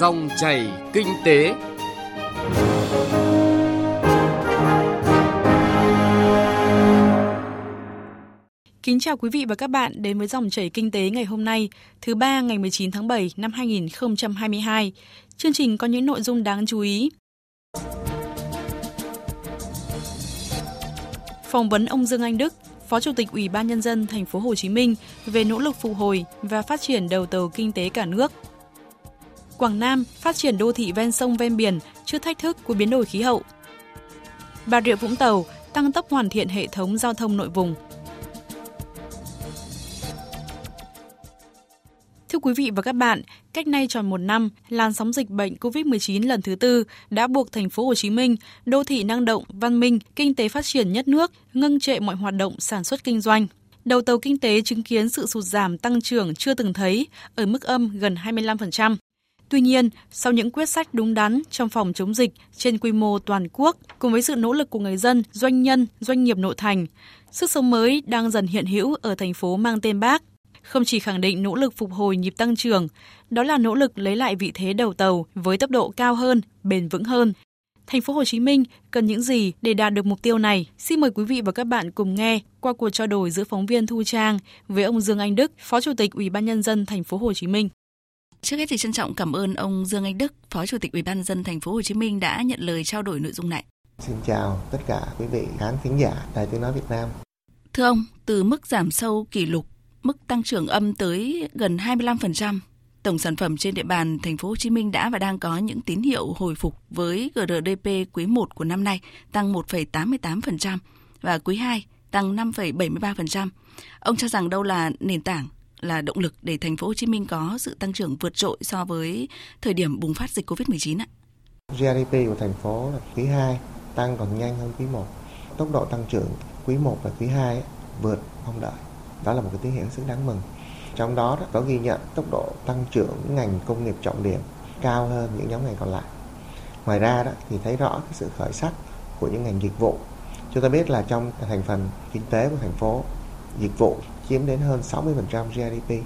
Dòng chảy kinh tế. Kính chào quý vị và các bạn đến với dòng chảy kinh tế ngày hôm nay, thứ ba ngày 19 tháng 7 năm 2022. Chương trình có những nội dung đáng chú ý. Phỏng vấn ông Dương Anh Đức, Phó Chủ tịch Ủy ban nhân dân thành phố Hồ Chí Minh về nỗ lực phục hồi và phát triển đầu tàu kinh tế cả nước. Quảng Nam phát triển đô thị ven sông ven biển trước thách thức của biến đổi khí hậu. Bà Rịa Vũng Tàu tăng tốc hoàn thiện hệ thống giao thông nội vùng. Thưa quý vị và các bạn, cách nay tròn một năm, làn sóng dịch bệnh COVID-19 lần thứ tư đã buộc thành phố Hồ Chí Minh, đô thị năng động, văn minh, kinh tế phát triển nhất nước, ngưng trệ mọi hoạt động sản xuất kinh doanh. Đầu tàu kinh tế chứng kiến sự sụt giảm tăng trưởng chưa từng thấy ở mức âm gần 25%. Tuy nhiên, sau những quyết sách đúng đắn trong phòng chống dịch trên quy mô toàn quốc, cùng với sự nỗ lực của người dân, doanh nhân, doanh nghiệp nội thành, sức sống mới đang dần hiện hữu ở thành phố mang tên Bác không chỉ khẳng định nỗ lực phục hồi nhịp tăng trưởng, đó là nỗ lực lấy lại vị thế đầu tàu với tốc độ cao hơn, bền vững hơn. Thành phố Hồ Chí Minh cần những gì để đạt được mục tiêu này? Xin mời quý vị và các bạn cùng nghe qua cuộc trao đổi giữa phóng viên Thu Trang với ông Dương Anh Đức, Phó Chủ tịch Ủy ban nhân dân thành phố Hồ Chí Minh. Trước hết thì trân trọng cảm ơn ông Dương Anh Đức, Phó Chủ tịch Ủy ban dân thành phố Hồ Chí Minh đã nhận lời trao đổi nội dung này. Xin chào tất cả quý vị khán thính giả Đài Tiếng nói Việt Nam. Thưa ông, từ mức giảm sâu kỷ lục mức tăng trưởng âm tới gần 25%. Tổng sản phẩm trên địa bàn thành phố Hồ Chí Minh đã và đang có những tín hiệu hồi phục với GRDP quý 1 của năm nay tăng 1,88% và quý 2 tăng 5,73%. Ông cho rằng đâu là nền tảng là động lực để thành phố Hồ Chí Minh có sự tăng trưởng vượt trội so với thời điểm bùng phát dịch Covid-19 ạ? GDP của thành phố là quý 2 tăng còn nhanh hơn quý 1. Tốc độ tăng trưởng quý 1 và quý 2 vượt mong đợi đó là một cái tín hiệu rất đáng mừng trong đó, có ghi nhận tốc độ tăng trưởng ngành công nghiệp trọng điểm cao hơn những nhóm ngành còn lại ngoài ra đó, thì thấy rõ cái sự khởi sắc của những ngành dịch vụ chúng ta biết là trong thành phần kinh tế của thành phố, dịch vụ chiếm đến hơn 60% GDP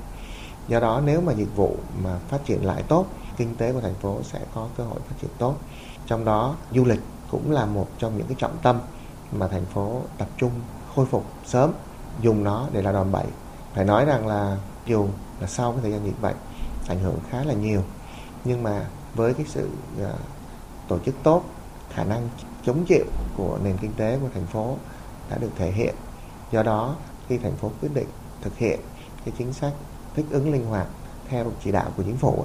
do đó nếu mà dịch vụ mà phát triển lại tốt kinh tế của thành phố sẽ có cơ hội phát triển tốt. Trong đó du lịch cũng là một trong những cái trọng tâm mà thành phố tập trung khôi phục sớm dùng nó để là đòn bẩy. Phải nói rằng là dù là sau cái thời gian dịch bệnh ảnh hưởng khá là nhiều nhưng mà với cái sự uh, tổ chức tốt khả năng chống chịu của nền kinh tế của thành phố đã được thể hiện. Do đó khi thành phố quyết định thực hiện cái chính sách thích ứng linh hoạt theo chỉ đạo của chính phủ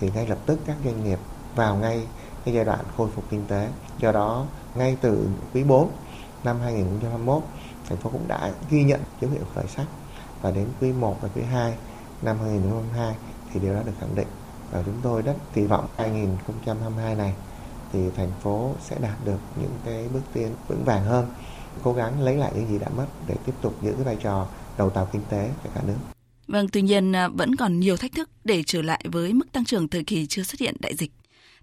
thì ngay lập tức các doanh nghiệp vào ngay cái giai đoạn khôi phục kinh tế. Do đó, ngay từ quý 4 năm 2021 thành phố cũng đã ghi nhận dấu hiệu khởi sắc. Và đến quý 1 và quý 2 năm 2022 thì điều đó được khẳng định. Và chúng tôi rất kỳ vọng 2022 này thì thành phố sẽ đạt được những cái bước tiến vững vàng hơn cố gắng lấy lại những gì đã mất để tiếp tục giữ cái vai trò đầu tàu kinh tế cho cả nước. Vâng, tuy nhiên à, vẫn còn nhiều thách thức để trở lại với mức tăng trưởng thời kỳ chưa xuất hiện đại dịch.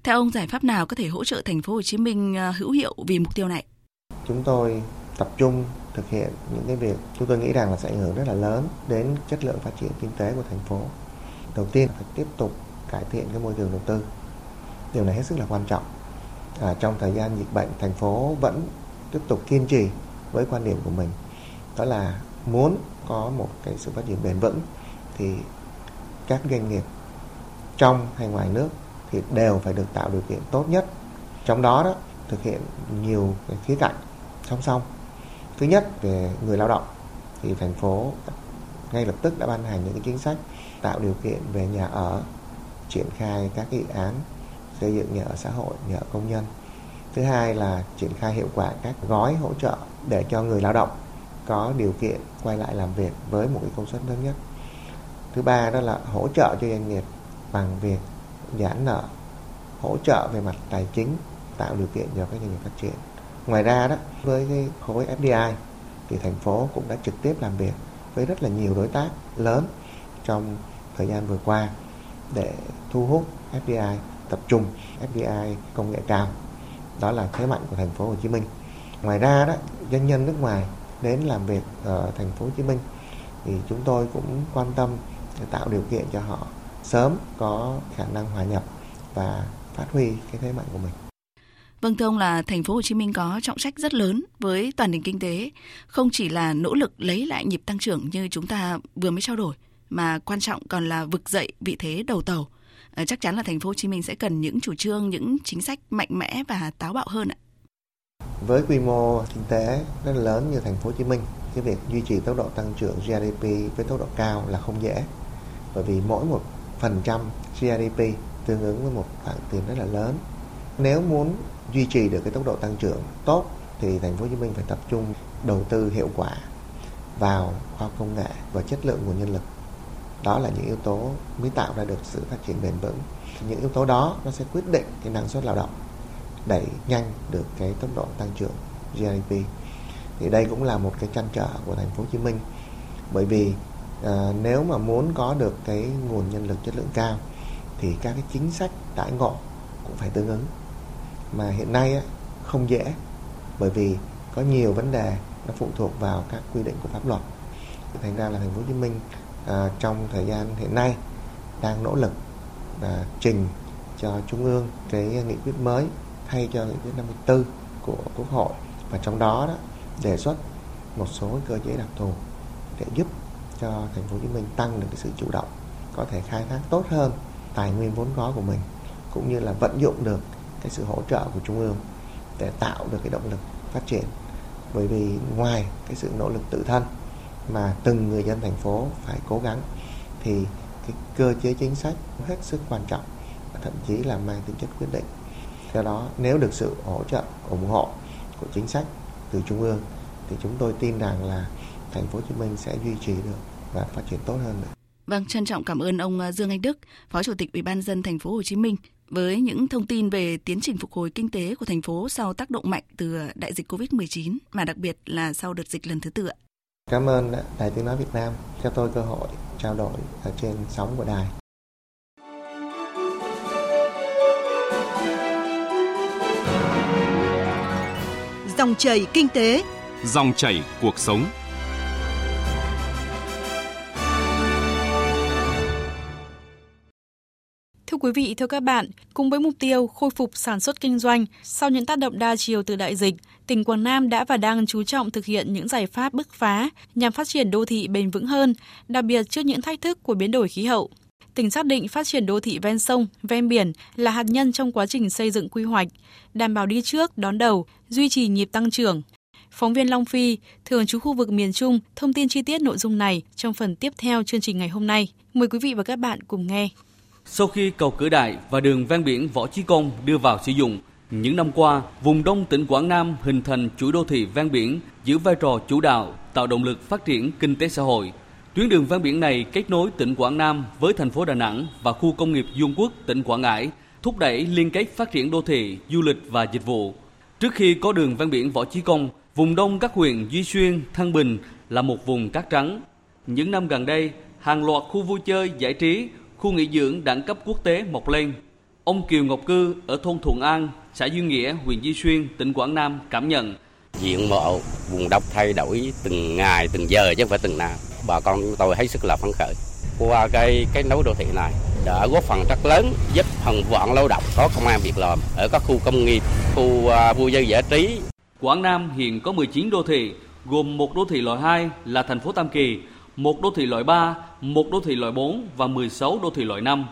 Theo ông giải pháp nào có thể hỗ trợ thành phố Hồ Chí Minh à, hữu hiệu vì mục tiêu này? Chúng tôi tập trung thực hiện những cái việc chúng tôi nghĩ rằng là sẽ ảnh hưởng rất là lớn đến chất lượng phát triển kinh tế của thành phố. Đầu tiên phải tiếp tục cải thiện cái môi trường đầu tư. Điều này hết sức là quan trọng. À, trong thời gian dịch bệnh, thành phố vẫn tiếp tục kiên trì với quan điểm của mình. Đó là muốn có một cái sự phát triển bền vững thì các doanh nghiệp trong hay ngoài nước thì đều phải được tạo điều kiện tốt nhất. Trong đó đó, thực hiện nhiều cái khía cạnh song song thứ nhất, về người lao động, thì thành phố ngay lập tức đã ban hành những cái chính sách tạo điều kiện về nhà ở, triển khai các dự án xây dựng nhà ở xã hội, nhà ở công nhân thứ hai là triển khai hiệu quả các gói hỗ trợ để cho người lao động có điều kiện quay lại làm việc với một cái công suất lớn nhất. Thứ ba đó là hỗ trợ cho doanh nghiệp bằng việc giãn nợ, hỗ trợ về mặt tài chính, tạo điều kiện cho các doanh nghiệp phát triển. Ngoài ra đó, với cái khối FDI thì thành phố cũng đã trực tiếp làm việc với rất là nhiều đối tác lớn trong thời gian vừa qua để thu hút FDI tập trung FDI công nghệ cao đó là thế mạnh của thành phố Hồ Chí Minh ngoài ra đó doanh nhân nước ngoài đến làm việc ở thành phố Hồ Chí Minh thì chúng tôi cũng quan tâm để tạo điều kiện cho họ sớm có khả năng hòa nhập và phát huy cái thế mạnh của mình. Vâng thưa ông là thành phố Hồ Chí Minh có trọng trách rất lớn với toàn nền kinh tế, không chỉ là nỗ lực lấy lại nhịp tăng trưởng như chúng ta vừa mới trao đổi mà quan trọng còn là vực dậy vị thế đầu tàu. Ờ, chắc chắn là thành phố Hồ Chí Minh sẽ cần những chủ trương, những chính sách mạnh mẽ và táo bạo hơn ạ. Với quy mô kinh tế rất lớn như thành phố Hồ Chí Minh, cái việc duy trì tốc độ tăng trưởng GDP với tốc độ cao là không dễ. Bởi vì mỗi một phần trăm GDP tương ứng với một khoản tiền rất là lớn. Nếu muốn duy trì được cái tốc độ tăng trưởng tốt thì thành phố Hồ Chí Minh phải tập trung đầu tư hiệu quả vào khoa công nghệ và chất lượng nguồn nhân lực. Đó là những yếu tố mới tạo ra được sự phát triển bền vững. Những yếu tố đó nó sẽ quyết định cái năng suất lao động, đẩy nhanh được cái tốc độ tăng trưởng GDP. Thì đây cũng là một cái trăn trở của thành phố Hồ Chí Minh. Bởi vì à, nếu mà muốn có được cái nguồn nhân lực chất lượng cao thì các cái chính sách đãi ngộ cũng phải tương ứng mà hiện nay á, không dễ bởi vì có nhiều vấn đề nó phụ thuộc vào các quy định của pháp luật thành ra là thành phố Hồ Chí Minh à, trong thời gian hiện nay đang nỗ lực và trình cho trung ương cái nghị quyết mới thay cho nghị quyết 54 của quốc hội. Và trong đó, đó đề xuất một số cơ chế đặc thù để giúp cho thành phố Hồ Chí Minh tăng được cái sự chủ động có thể khai thác tốt hơn tài nguyên vốn có của mình cũng như là vận dụng được cái sự hỗ trợ của trung ương để tạo được cái động lực phát triển. Bởi vì ngoài cái sự nỗ lực tự thân mà từng người dân thành phố phải cố gắng thì cái cơ chế chính sách hết sức quan trọng và thậm chí là mang tính chất quyết định do đó nếu được sự hỗ trợ ủng hộ của chính sách từ trung ương thì chúng tôi tin rằng là thành phố Hồ Chí Minh sẽ duy trì được và phát triển tốt hơn nữa. Vâng, trân trọng cảm ơn ông à, Dương Anh Đức, Phó Chủ tịch Ủy ban dân thành phố Hồ Chí Minh với những thông tin về tiến trình phục hồi kinh tế của thành phố sau tác động mạnh từ đại dịch Covid-19 mà đặc biệt là sau đợt dịch lần thứ tư ạ. Cảm ơn Đài Tiếng Nói Việt Nam cho tôi cơ hội trao đổi ở trên sóng của đài. Dòng chảy kinh tế, dòng chảy cuộc sống. Quý vị, thưa các bạn, cùng với mục tiêu khôi phục sản xuất kinh doanh sau những tác động đa chiều từ đại dịch, tỉnh Quảng Nam đã và đang chú trọng thực hiện những giải pháp bứt phá nhằm phát triển đô thị bền vững hơn, đặc biệt trước những thách thức của biến đổi khí hậu. Tỉnh xác định phát triển đô thị ven sông, ven biển là hạt nhân trong quá trình xây dựng quy hoạch, đảm bảo đi trước, đón đầu, duy trì nhịp tăng trưởng. Phóng viên Long Phi, thường trú khu vực miền Trung, thông tin chi tiết nội dung này trong phần tiếp theo chương trình ngày hôm nay. Mời quý vị và các bạn cùng nghe. Sau khi cầu Cửa Đại và đường ven biển Võ Chí Công đưa vào sử dụng, những năm qua, vùng đông tỉnh Quảng Nam hình thành chuỗi đô thị ven biển giữ vai trò chủ đạo, tạo động lực phát triển kinh tế xã hội. Tuyến đường ven biển này kết nối tỉnh Quảng Nam với thành phố Đà Nẵng và khu công nghiệp Dung Quốc, tỉnh Quảng Ngãi, thúc đẩy liên kết phát triển đô thị, du lịch và dịch vụ. Trước khi có đường ven biển Võ Chí Công, vùng đông các huyện Duy Xuyên, Thăng Bình là một vùng cát trắng. Những năm gần đây, hàng loạt khu vui chơi, giải trí, khu nghỉ dưỡng đẳng cấp quốc tế mọc lên. Ông Kiều Ngọc Cư ở thôn Thuận An, xã Duy Nghĩa, huyện Duy Xuyên, tỉnh Quảng Nam cảm nhận. Diện mộ vùng đông thay đổi từng ngày, từng giờ chứ không phải từng năm. Bà con tôi hết sức là phấn khởi. Qua cái cái nối đô thị này đã góp phần rất lớn giúp hàng vạn lao động có công an việc làm ở các khu công nghiệp, khu uh, vui chơi giải trí. Quảng Nam hiện có 19 đô thị, gồm một đô thị loại 2 là thành phố Tam Kỳ, một đô thị loại 3, một đô thị loại 4 và 16 đô thị loại 5.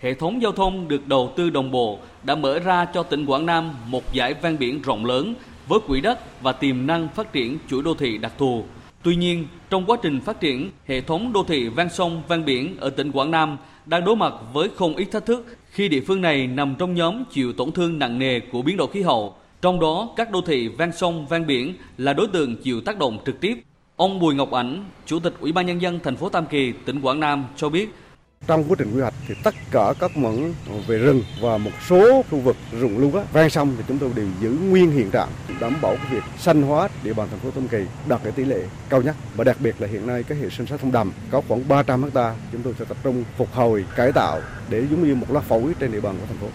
Hệ thống giao thông được đầu tư đồng bộ đã mở ra cho tỉnh Quảng Nam một giải ven biển rộng lớn với quỹ đất và tiềm năng phát triển chuỗi đô thị đặc thù. Tuy nhiên, trong quá trình phát triển, hệ thống đô thị ven sông, ven biển ở tỉnh Quảng Nam đang đối mặt với không ít thách thức khi địa phương này nằm trong nhóm chịu tổn thương nặng nề của biến đổi khí hậu. Trong đó, các đô thị ven sông, ven biển là đối tượng chịu tác động trực tiếp Ông Bùi Ngọc Ảnh, Chủ tịch Ủy ban nhân dân thành phố Tam Kỳ, tỉnh Quảng Nam cho biết trong quá trình quy hoạch thì tất cả các mảng về rừng và một số khu vực rừng lưu ven sông thì chúng tôi đều giữ nguyên hiện trạng đảm bảo cái việc xanh hóa địa bàn thành phố Tam Kỳ đạt cái tỷ lệ cao nhất và đặc biệt là hiện nay cái hệ sinh thái thông đầm có khoảng 300 hecta chúng tôi sẽ tập trung phục hồi cải tạo để giống như một lá phổi trên địa bàn của thành phố.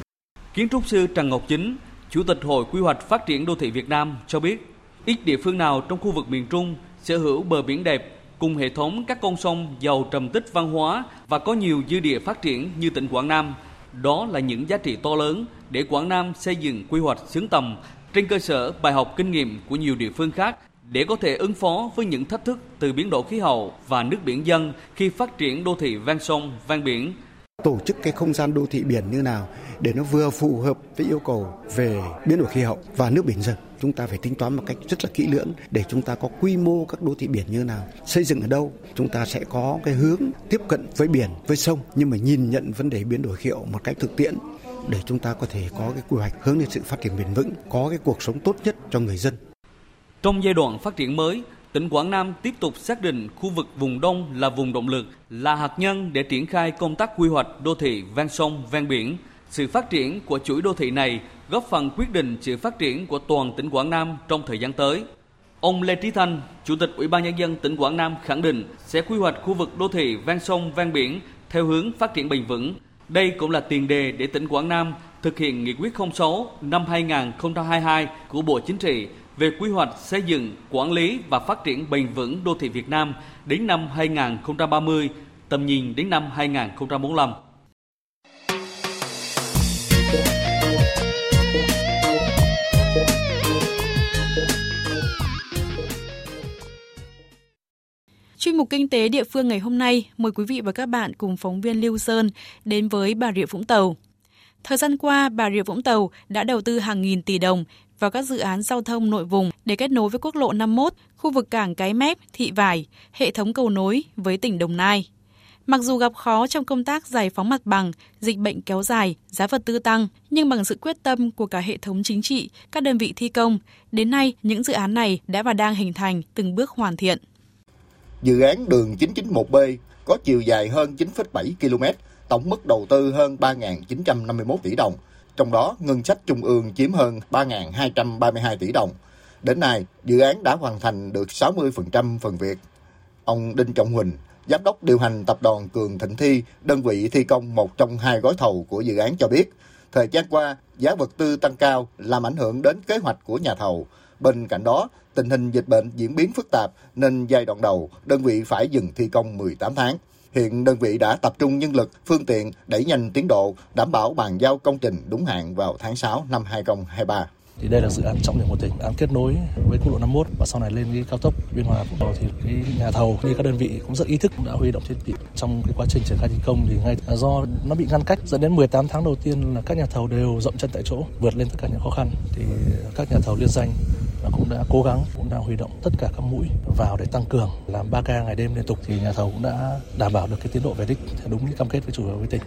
Kiến trúc sư Trần Ngọc Chính, Chủ tịch Hội Quy hoạch Phát triển Đô thị Việt Nam cho biết ít địa phương nào trong khu vực miền Trung sở hữu bờ biển đẹp cùng hệ thống các con sông giàu trầm tích văn hóa và có nhiều dư địa phát triển như tỉnh Quảng Nam. Đó là những giá trị to lớn để Quảng Nam xây dựng quy hoạch xứng tầm trên cơ sở bài học kinh nghiệm của nhiều địa phương khác để có thể ứng phó với những thách thức từ biến đổi khí hậu và nước biển dân khi phát triển đô thị ven sông, ven biển. Tổ chức cái không gian đô thị biển như nào để nó vừa phù hợp với yêu cầu về biến đổi khí hậu và nước biển dân. Chúng ta phải tính toán một cách rất là kỹ lưỡng để chúng ta có quy mô các đô thị biển như nào, xây dựng ở đâu. Chúng ta sẽ có cái hướng tiếp cận với biển, với sông nhưng mà nhìn nhận vấn đề biến đổi khí hậu một cách thực tiễn để chúng ta có thể có cái quy hoạch hướng đến sự phát triển bền vững, có cái cuộc sống tốt nhất cho người dân. Trong giai đoạn phát triển mới, tỉnh Quảng Nam tiếp tục xác định khu vực vùng Đông là vùng động lực, là hạt nhân để triển khai công tác quy hoạch đô thị ven sông, ven biển. Sự phát triển của chuỗi đô thị này góp phần quyết định sự phát triển của toàn tỉnh Quảng Nam trong thời gian tới. Ông Lê Trí Thanh, Chủ tịch Ủy ban Nhân dân tỉnh Quảng Nam khẳng định sẽ quy hoạch khu vực đô thị ven sông, ven biển theo hướng phát triển bền vững. Đây cũng là tiền đề để tỉnh Quảng Nam thực hiện nghị quyết 06 năm 2022 của Bộ Chính trị về quy hoạch xây dựng, quản lý và phát triển bền vững đô thị Việt Nam đến năm 2030, tầm nhìn đến năm 2045. Chuyên mục Kinh tế địa phương ngày hôm nay, mời quý vị và các bạn cùng phóng viên Lưu Sơn đến với Bà Rịa Vũng Tàu. Thời gian qua, Bà Rịa Vũng Tàu đã đầu tư hàng nghìn tỷ đồng vào các dự án giao thông nội vùng để kết nối với quốc lộ 51, khu vực cảng Cái Mép, Thị Vải, hệ thống cầu nối với tỉnh Đồng Nai. Mặc dù gặp khó trong công tác giải phóng mặt bằng, dịch bệnh kéo dài, giá vật tư tăng, nhưng bằng sự quyết tâm của cả hệ thống chính trị, các đơn vị thi công, đến nay những dự án này đã và đang hình thành từng bước hoàn thiện. Dự án đường 991B có chiều dài hơn 9,7 km, tổng mức đầu tư hơn 3.951 tỷ đồng, trong đó ngân sách trung ương chiếm hơn 3.232 tỷ đồng. Đến nay, dự án đã hoàn thành được 60% phần việc. Ông Đinh Trọng Huỳnh, Giám đốc điều hành tập đoàn Cường Thịnh Thi, đơn vị thi công một trong hai gói thầu của dự án cho biết, thời gian qua, giá vật tư tăng cao làm ảnh hưởng đến kế hoạch của nhà thầu. Bên cạnh đó, tình hình dịch bệnh diễn biến phức tạp nên giai đoạn đầu, đơn vị phải dừng thi công 18 tháng. Hiện đơn vị đã tập trung nhân lực, phương tiện đẩy nhanh tiến độ, đảm bảo bàn giao công trình đúng hạn vào tháng 6 năm 2023 thì đây là dự án trọng điểm của tỉnh án kết nối với quốc lộ 51 và sau này lên cái cao tốc biên hòa vũng tàu thì cái nhà thầu như các đơn vị cũng rất ý thức đã huy động thiết bị. Trong cái quá trình triển khai thi công thì ngay do nó bị ngăn cách dẫn đến 18 tháng đầu tiên là các nhà thầu đều rộng chân tại chỗ vượt lên tất cả những khó khăn. Thì các nhà thầu liên danh cũng đã cố gắng cũng đã huy động tất cả các mũi vào để tăng cường làm 3 ca ngày đêm liên tục thì nhà thầu cũng đã đảm bảo được cái tiến độ về đích theo đúng cái cam kết với chủ đầu tư tỉnh.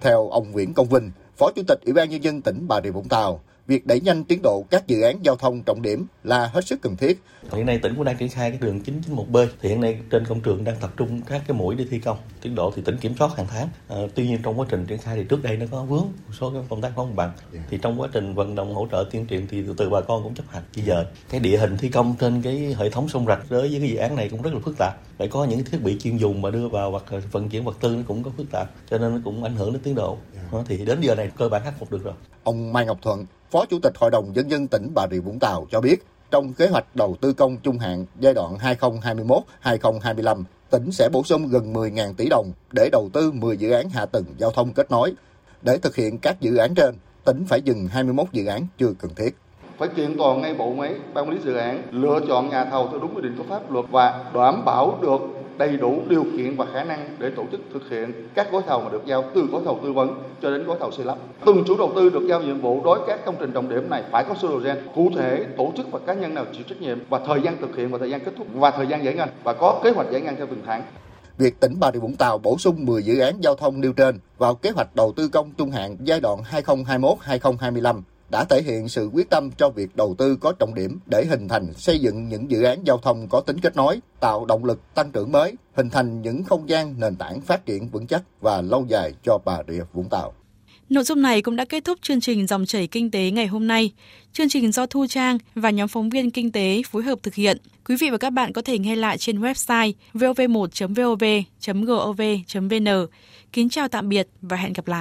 Theo ông Nguyễn Công Vinh, Phó Chủ tịch Ủy ban nhân dân tỉnh Bà Rịa Vũng Tàu, việc đẩy nhanh tiến độ các dự án giao thông trọng điểm là hết sức cần thiết. Hiện nay tỉnh cũng đang triển khai cái đường 991B thì hiện nay trên công trường đang tập trung các cái mũi để thi công. Tiến độ thì tỉnh kiểm soát hàng tháng. À, tuy nhiên trong quá trình triển khai thì trước đây nó có vướng một số cái công tác không bằng. Thì trong quá trình vận động hỗ trợ tuyên truyền thì từ từ bà con cũng chấp hành. Bây giờ cái địa hình thi công trên cái hệ thống sông rạch đối với cái dự án này cũng rất là phức tạp. Phải có những thiết bị chuyên dùng mà đưa vào hoặc vận chuyển vật tư nó cũng có phức tạp cho nên nó cũng ảnh hưởng đến tiến độ. Đó, thì đến giờ này cơ bản khắc phục được rồi. Ông Mai Ngọc Thuận, Phó Chủ tịch Hội đồng Nhân dân tỉnh Bà Rịa Vũng Tàu cho biết, trong kế hoạch đầu tư công trung hạn giai đoạn 2021-2025, tỉnh sẽ bổ sung gần 10.000 tỷ đồng để đầu tư 10 dự án hạ tầng giao thông kết nối. Để thực hiện các dự án trên, tỉnh phải dừng 21 dự án chưa cần thiết phải kiện toàn ngay bộ máy ban quản lý dự án lựa chọn nhà thầu theo đúng quy định của pháp luật và đảm bảo được đầy đủ điều kiện và khả năng để tổ chức thực hiện các gói thầu mà được giao, từ gói thầu tư vấn cho đến gói thầu xây lắp. Từng chủ đầu tư được giao nhiệm vụ đối các công trình trọng điểm này phải có sơ đồ gen, cụ thể tổ chức và cá nhân nào chịu trách nhiệm và thời gian thực hiện và thời gian kết thúc và thời gian giải ngân và có kế hoạch giải ngân theo từng tháng. Việc tỉnh Bà Rịa Vũng Tàu bổ sung 10 dự án giao thông nêu trên vào kế hoạch đầu tư công trung hạn giai đoạn 2021-2025 đã thể hiện sự quyết tâm cho việc đầu tư có trọng điểm để hình thành xây dựng những dự án giao thông có tính kết nối, tạo động lực tăng trưởng mới, hình thành những không gian nền tảng phát triển vững chắc và lâu dài cho Bà Rịa Vũng Tàu. Nội dung này cũng đã kết thúc chương trình Dòng chảy kinh tế ngày hôm nay. Chương trình do Thu Trang và nhóm phóng viên kinh tế phối hợp thực hiện. Quý vị và các bạn có thể nghe lại trên website vov1.vov.gov.vn. Kính chào tạm biệt và hẹn gặp lại.